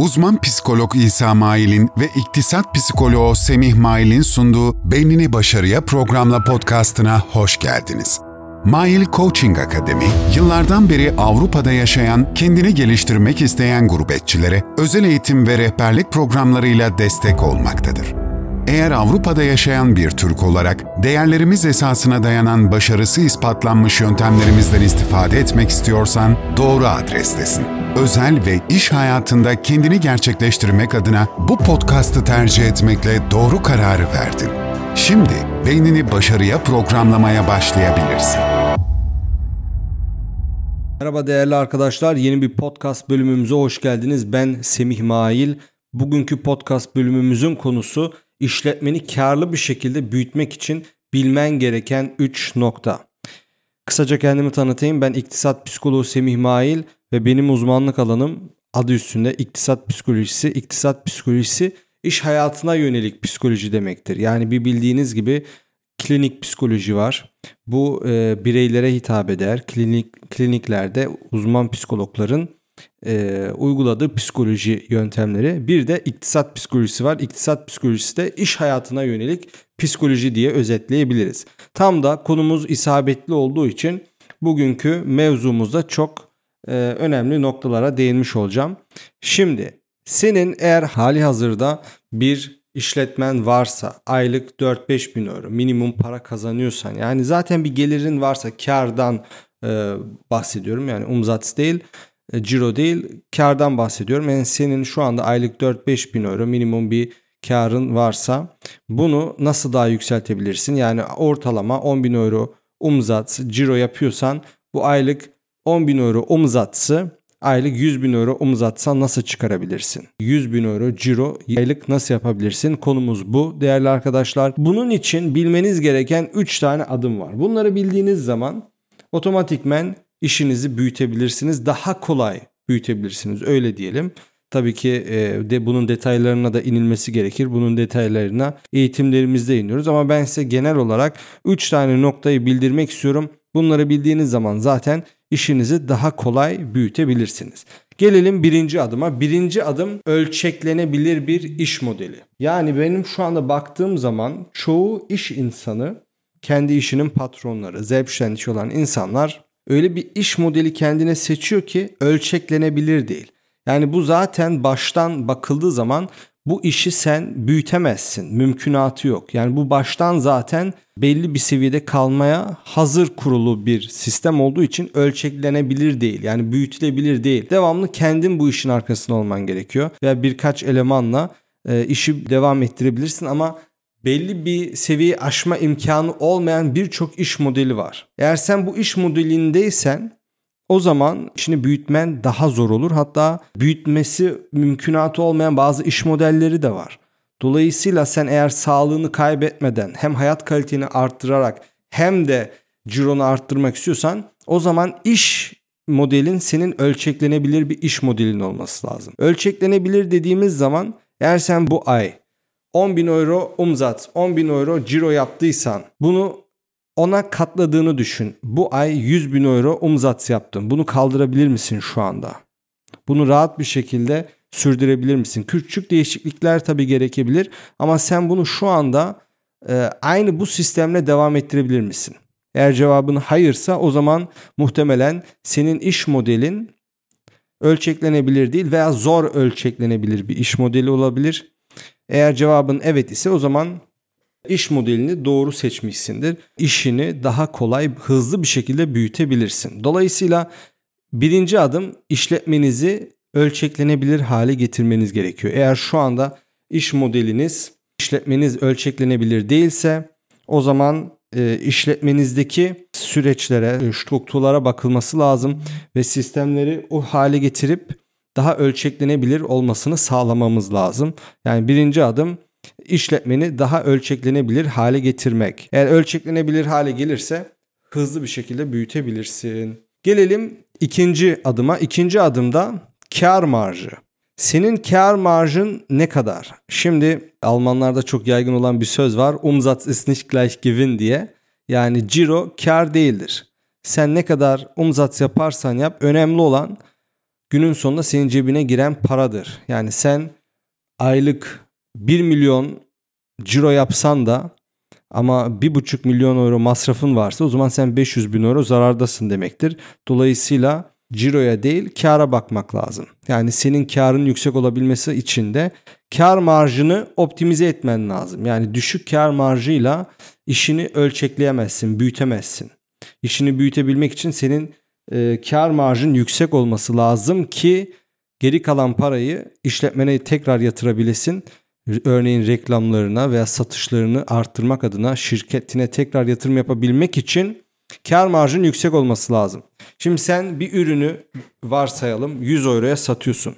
Uzman psikolog İsa Mail'in ve iktisat psikoloğu Semih Mail'in sunduğu Beynini Başarıya programla podcastına hoş geldiniz. Mail Coaching Akademi, yıllardan beri Avrupa'da yaşayan, kendini geliştirmek isteyen gurbetçilere özel eğitim ve rehberlik programlarıyla destek olmaktadır. Eğer Avrupa'da yaşayan bir Türk olarak değerlerimiz esasına dayanan başarısı ispatlanmış yöntemlerimizden istifade etmek istiyorsan doğru adrestesin. Özel ve iş hayatında kendini gerçekleştirmek adına bu podcast'ı tercih etmekle doğru kararı verdin. Şimdi beynini başarıya programlamaya başlayabilirsin. Merhaba değerli arkadaşlar. Yeni bir podcast bölümümüze hoş geldiniz. Ben Semih Mail. Bugünkü podcast bölümümüzün konusu işletmeni karlı bir şekilde büyütmek için bilmen gereken 3 nokta. Kısaca kendimi tanıtayım. Ben iktisat psikoloğu Semih Mail ve benim uzmanlık alanım adı üstünde iktisat psikolojisi. İktisat psikolojisi iş hayatına yönelik psikoloji demektir. Yani bir bildiğiniz gibi klinik psikoloji var. Bu e, bireylere hitap eder. Klinik kliniklerde uzman psikologların e, uyguladığı psikoloji yöntemleri. Bir de iktisat psikolojisi var. İktisat psikolojisi de iş hayatına yönelik psikoloji diye özetleyebiliriz. Tam da konumuz isabetli olduğu için bugünkü mevzumuzda çok e, önemli noktalara değinmiş olacağım. Şimdi senin eğer hali hazırda bir işletmen varsa aylık 4-5 bin euro minimum para kazanıyorsan yani zaten bir gelirin varsa kardan e, bahsediyorum yani umzat değil ciro değil kardan bahsediyorum. Yani senin şu anda aylık 4-5 bin euro minimum bir karın varsa bunu nasıl daha yükseltebilirsin? Yani ortalama 10 bin euro umzat ciro yapıyorsan bu aylık 10 bin euro umzatsı aylık 100 bin euro umzatsan nasıl çıkarabilirsin? 100 bin euro ciro aylık nasıl yapabilirsin? Konumuz bu değerli arkadaşlar. Bunun için bilmeniz gereken 3 tane adım var. Bunları bildiğiniz zaman otomatikmen işinizi büyütebilirsiniz. Daha kolay büyütebilirsiniz öyle diyelim. Tabii ki e, de bunun detaylarına da inilmesi gerekir. Bunun detaylarına eğitimlerimizde iniyoruz ama ben size genel olarak 3 tane noktayı bildirmek istiyorum. Bunları bildiğiniz zaman zaten işinizi daha kolay büyütebilirsiniz. Gelelim birinci adıma. Birinci adım ölçeklenebilir bir iş modeli. Yani benim şu anda baktığım zaman çoğu iş insanı kendi işinin patronları, zevk olan insanlar öyle bir iş modeli kendine seçiyor ki ölçeklenebilir değil. Yani bu zaten baştan bakıldığı zaman bu işi sen büyütemezsin. Mümkünatı yok. Yani bu baştan zaten belli bir seviyede kalmaya hazır kurulu bir sistem olduğu için ölçeklenebilir değil. Yani büyütülebilir değil. Devamlı kendin bu işin arkasında olman gerekiyor. Veya birkaç elemanla e, işi devam ettirebilirsin ama belli bir seviye aşma imkanı olmayan birçok iş modeli var. Eğer sen bu iş modelindeysen o zaman işini büyütmen daha zor olur. Hatta büyütmesi mümkünatı olmayan bazı iş modelleri de var. Dolayısıyla sen eğer sağlığını kaybetmeden hem hayat kaliteni arttırarak hem de cironu arttırmak istiyorsan o zaman iş modelin senin ölçeklenebilir bir iş modelin olması lazım. Ölçeklenebilir dediğimiz zaman eğer sen bu ay 10 bin euro umzat, 10 bin euro ciro yaptıysan bunu ona katladığını düşün. Bu ay 100 bin euro umzat yaptın. Bunu kaldırabilir misin şu anda? Bunu rahat bir şekilde sürdürebilir misin? Küçük değişiklikler tabii gerekebilir ama sen bunu şu anda e, aynı bu sistemle devam ettirebilir misin? Eğer cevabın hayırsa o zaman muhtemelen senin iş modelin ölçeklenebilir değil veya zor ölçeklenebilir bir iş modeli olabilir. Eğer cevabın evet ise o zaman iş modelini doğru seçmişsindir. İşini daha kolay, hızlı bir şekilde büyütebilirsin. Dolayısıyla birinci adım işletmenizi ölçeklenebilir hale getirmeniz gerekiyor. Eğer şu anda iş modeliniz, işletmeniz ölçeklenebilir değilse o zaman e, işletmenizdeki süreçlere, strukturlara bakılması lazım ve sistemleri o hale getirip daha ölçeklenebilir olmasını sağlamamız lazım. Yani birinci adım işletmeni daha ölçeklenebilir hale getirmek. Eğer ölçeklenebilir hale gelirse hızlı bir şekilde büyütebilirsin. Gelelim ikinci adıma. İkinci adımda kar marjı. Senin kar marjın ne kadar? Şimdi Almanlarda çok yaygın olan bir söz var. Umsatz ist nicht gleich Gewinn diye. Yani ciro kar değildir. Sen ne kadar umsatz yaparsan yap önemli olan günün sonunda senin cebine giren paradır. Yani sen aylık 1 milyon ciro yapsan da ama 1,5 milyon euro masrafın varsa o zaman sen 500 bin euro zarardasın demektir. Dolayısıyla ciroya değil kara bakmak lazım. Yani senin karın yüksek olabilmesi için de kar marjını optimize etmen lazım. Yani düşük kar marjıyla işini ölçekleyemezsin, büyütemezsin. İşini büyütebilmek için senin e, kar marjın yüksek olması lazım ki geri kalan parayı işletmene tekrar yatırabilesin. Örneğin reklamlarına veya satışlarını arttırmak adına şirketine tekrar yatırım yapabilmek için kar marjın yüksek olması lazım. Şimdi sen bir ürünü varsayalım 100 euroya satıyorsun.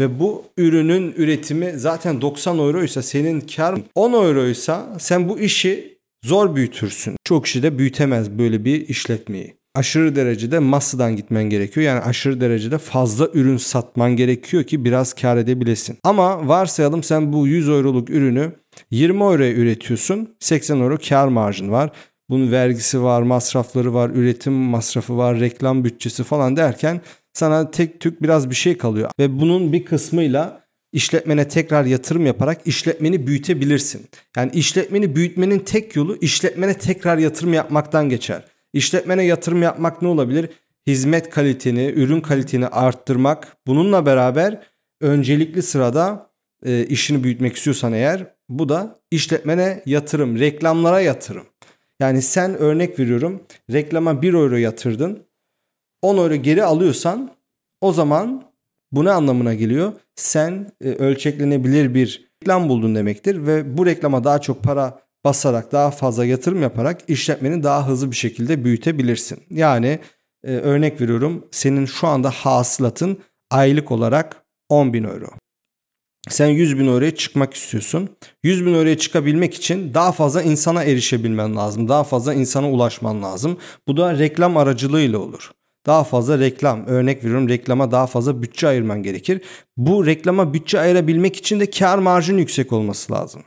Ve bu ürünün üretimi zaten 90 euroysa senin kar 10 euroysa sen bu işi zor büyütürsün. Çok kişi de büyütemez böyle bir işletmeyi. Aşırı derecede massadan gitmen gerekiyor. Yani aşırı derecede fazla ürün satman gerekiyor ki biraz kar edebilesin. Ama varsayalım sen bu 100 euroluk ürünü 20 euroya üretiyorsun. 80 euro kar marjın var. Bunun vergisi var, masrafları var, üretim masrafı var, reklam bütçesi falan derken sana tek tük biraz bir şey kalıyor. Ve bunun bir kısmıyla işletmene tekrar yatırım yaparak işletmeni büyütebilirsin. Yani işletmeni büyütmenin tek yolu işletmene tekrar yatırım yapmaktan geçer. İşletmene yatırım yapmak ne olabilir? Hizmet kaliteni, ürün kaliteni arttırmak. Bununla beraber öncelikli sırada e, işini büyütmek istiyorsan eğer bu da işletmene yatırım, reklamlara yatırım. Yani sen örnek veriyorum reklama 1 euro yatırdın 10 euro geri alıyorsan o zaman bu ne anlamına geliyor? Sen e, ölçeklenebilir bir reklam buldun demektir ve bu reklama daha çok para basarak daha fazla yatırım yaparak işletmeni daha hızlı bir şekilde büyütebilirsin. Yani e, örnek veriyorum senin şu anda hasılatın aylık olarak 10 bin euro. Sen 100 bin euroya çıkmak istiyorsun. 100 bin euroya çıkabilmek için daha fazla insana erişebilmen lazım. Daha fazla insana ulaşman lazım. Bu da reklam aracılığıyla olur. Daha fazla reklam, örnek veriyorum reklama daha fazla bütçe ayırman gerekir. Bu reklama bütçe ayırabilmek için de kar marjının yüksek olması lazım.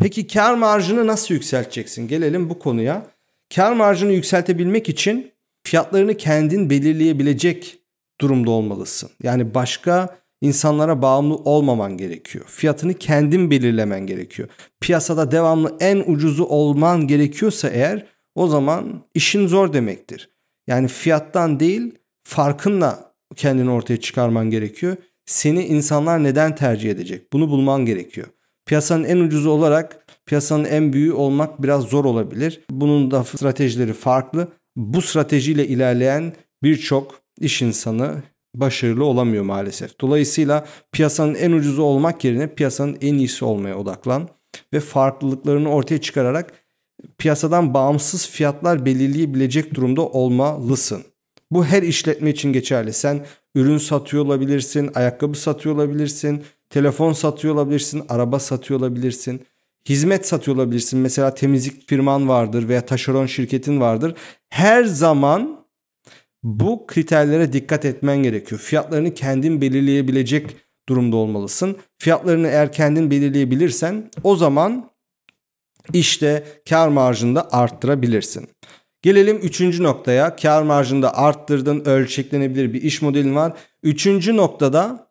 Peki kar marjını nasıl yükselteceksin? Gelelim bu konuya. Kar marjını yükseltebilmek için fiyatlarını kendin belirleyebilecek durumda olmalısın. Yani başka insanlara bağımlı olmaman gerekiyor. Fiyatını kendin belirlemen gerekiyor. Piyasada devamlı en ucuzu olman gerekiyorsa eğer o zaman işin zor demektir. Yani fiyattan değil farkınla kendini ortaya çıkarman gerekiyor. Seni insanlar neden tercih edecek? Bunu bulman gerekiyor. Piyasanın en ucuzu olarak piyasanın en büyüğü olmak biraz zor olabilir. Bunun da stratejileri farklı. Bu stratejiyle ilerleyen birçok iş insanı başarılı olamıyor maalesef. Dolayısıyla piyasanın en ucuzu olmak yerine piyasanın en iyisi olmaya odaklan ve farklılıklarını ortaya çıkararak piyasadan bağımsız fiyatlar belirleyebilecek durumda olmalısın. Bu her işletme için geçerli. Sen ürün satıyor olabilirsin, ayakkabı satıyor olabilirsin, telefon satıyor olabilirsin, araba satıyor olabilirsin, hizmet satıyor olabilirsin. Mesela temizlik firman vardır veya taşeron şirketin vardır. Her zaman bu kriterlere dikkat etmen gerekiyor. Fiyatlarını kendin belirleyebilecek durumda olmalısın. Fiyatlarını eğer kendin belirleyebilirsen o zaman işte kar marjını da arttırabilirsin. Gelelim üçüncü noktaya. Kar marjını da arttırdın, ölçeklenebilir bir iş modelin var. Üçüncü noktada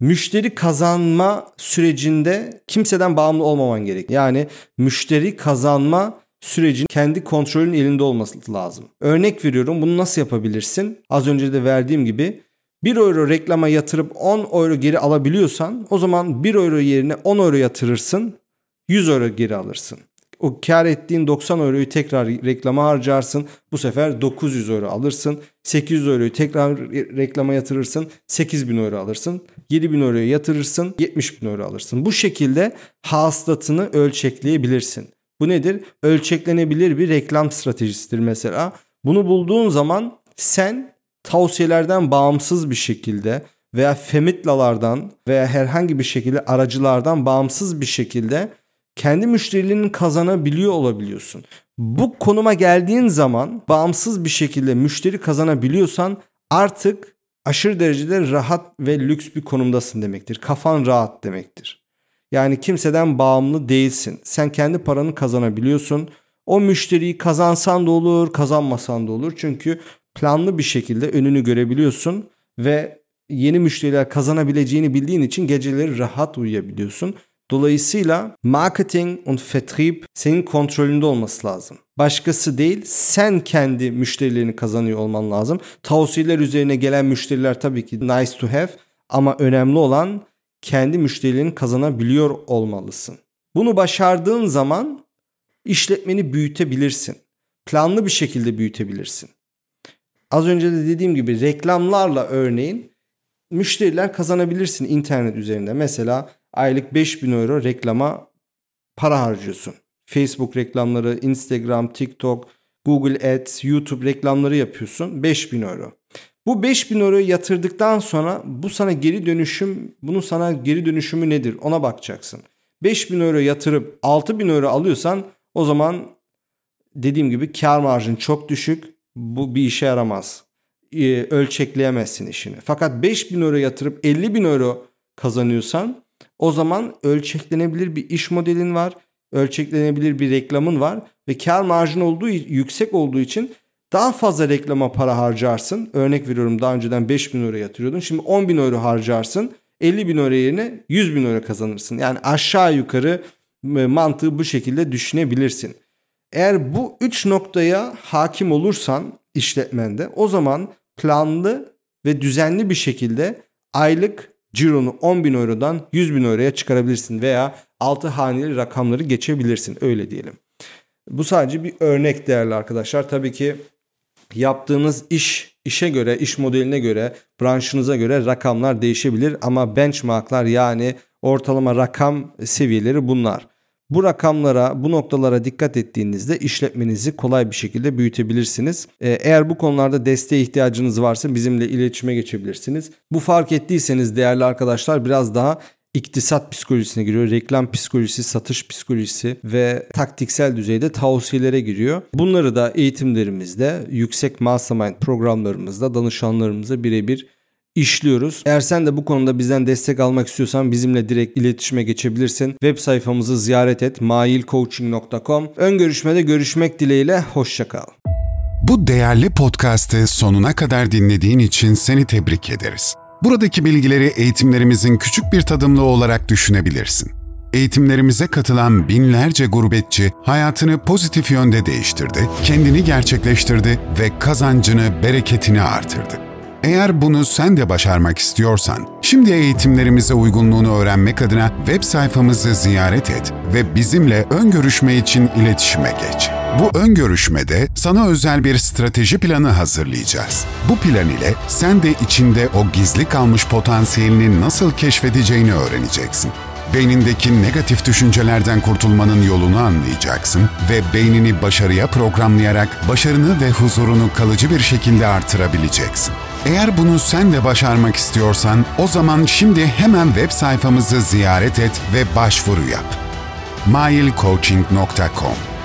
müşteri kazanma sürecinde kimseden bağımlı olmaman gerek. Yani müşteri kazanma sürecin kendi kontrolün elinde olması lazım. Örnek veriyorum bunu nasıl yapabilirsin? Az önce de verdiğim gibi 1 euro reklama yatırıp 10 euro geri alabiliyorsan o zaman 1 euro yerine 10 euro yatırırsın 100 euro geri alırsın. O kar ettiğin 90 euroyu tekrar reklama harcarsın. Bu sefer 900 euro alırsın. 800 euroyu tekrar reklama yatırırsın. 8000 euro alırsın. 7000 euroyu yatırırsın. 70 bin euro alırsın. Bu şekilde hasılatını ölçekleyebilirsin. Bu nedir? Ölçeklenebilir bir reklam stratejisidir mesela. Bunu bulduğun zaman sen tavsiyelerden bağımsız bir şekilde veya femitlalardan veya herhangi bir şekilde aracılardan bağımsız bir şekilde kendi müşterilerini kazanabiliyor olabiliyorsun. Bu konuma geldiğin zaman bağımsız bir şekilde müşteri kazanabiliyorsan artık aşırı derecede rahat ve lüks bir konumdasın demektir. Kafan rahat demektir. Yani kimseden bağımlı değilsin. Sen kendi paranı kazanabiliyorsun. O müşteriyi kazansan da olur, kazanmasan da olur. Çünkü planlı bir şekilde önünü görebiliyorsun ve yeni müşteriler kazanabileceğini bildiğin için geceleri rahat uyuyabiliyorsun. Dolayısıyla marketing und Vertrieb senin kontrolünde olması lazım. Başkası değil sen kendi müşterilerini kazanıyor olman lazım. Tavsiyeler üzerine gelen müşteriler tabii ki nice to have ama önemli olan kendi müşterilerini kazanabiliyor olmalısın. Bunu başardığın zaman işletmeni büyütebilirsin. Planlı bir şekilde büyütebilirsin. Az önce de dediğim gibi reklamlarla örneğin müşteriler kazanabilirsin internet üzerinde. Mesela aylık 5000 euro reklama para harcıyorsun. Facebook reklamları, Instagram, TikTok, Google Ads, YouTube reklamları yapıyorsun. 5000 euro. Bu 5000 euroyu yatırdıktan sonra bu sana geri dönüşüm, bunun sana geri dönüşümü nedir ona bakacaksın. 5000 euro yatırıp 6000 euro alıyorsan o zaman dediğim gibi kar marjın çok düşük. Bu bir işe yaramaz. Ee, ölçekleyemezsin işini. Fakat 5000 euro yatırıp 50 bin euro kazanıyorsan o zaman ölçeklenebilir bir iş modelin var. Ölçeklenebilir bir reklamın var. Ve kar marjın olduğu yüksek olduğu için daha fazla reklama para harcarsın. Örnek veriyorum daha önceden 5 bin euro yatırıyordun. Şimdi 10 bin euro harcarsın. 50 bin euro yerine 100 bin euro kazanırsın. Yani aşağı yukarı e, mantığı bu şekilde düşünebilirsin. Eğer bu üç noktaya hakim olursan işletmende o zaman planlı ve düzenli bir şekilde aylık cironu 10 bin eurodan 100 bin euroya çıkarabilirsin veya 6 haneli rakamları geçebilirsin öyle diyelim. Bu sadece bir örnek değerli arkadaşlar. Tabii ki yaptığınız iş işe göre, iş modeline göre, branşınıza göre rakamlar değişebilir ama benchmarklar yani ortalama rakam seviyeleri bunlar. Bu rakamlara, bu noktalara dikkat ettiğinizde işletmenizi kolay bir şekilde büyütebilirsiniz. Ee, eğer bu konularda desteğe ihtiyacınız varsa bizimle iletişime geçebilirsiniz. Bu fark ettiyseniz değerli arkadaşlar biraz daha iktisat psikolojisine giriyor. Reklam psikolojisi, satış psikolojisi ve taktiksel düzeyde tavsiyelere giriyor. Bunları da eğitimlerimizde, yüksek mastermind programlarımızda danışanlarımıza birebir işliyoruz. Eğer sen de bu konuda bizden destek almak istiyorsan bizimle direkt iletişime geçebilirsin. Web sayfamızı ziyaret et mailcoaching.com. Ön görüşmede görüşmek dileğiyle hoşçakal. Bu değerli podcast'ı sonuna kadar dinlediğin için seni tebrik ederiz. Buradaki bilgileri eğitimlerimizin küçük bir tadımlığı olarak düşünebilirsin. Eğitimlerimize katılan binlerce gurbetçi hayatını pozitif yönde değiştirdi, kendini gerçekleştirdi ve kazancını, bereketini artırdı. Eğer bunu sen de başarmak istiyorsan, şimdi eğitimlerimize uygunluğunu öğrenmek adına web sayfamızı ziyaret et ve bizimle ön görüşme için iletişime geç. Bu ön görüşmede sana özel bir strateji planı hazırlayacağız. Bu plan ile sen de içinde o gizli kalmış potansiyelini nasıl keşfedeceğini öğreneceksin. Beynindeki negatif düşüncelerden kurtulmanın yolunu anlayacaksın ve beynini başarıya programlayarak başarını ve huzurunu kalıcı bir şekilde artırabileceksin. Eğer bunu sen de başarmak istiyorsan o zaman şimdi hemen web sayfamızı ziyaret et ve başvuru yap. mailcoaching.com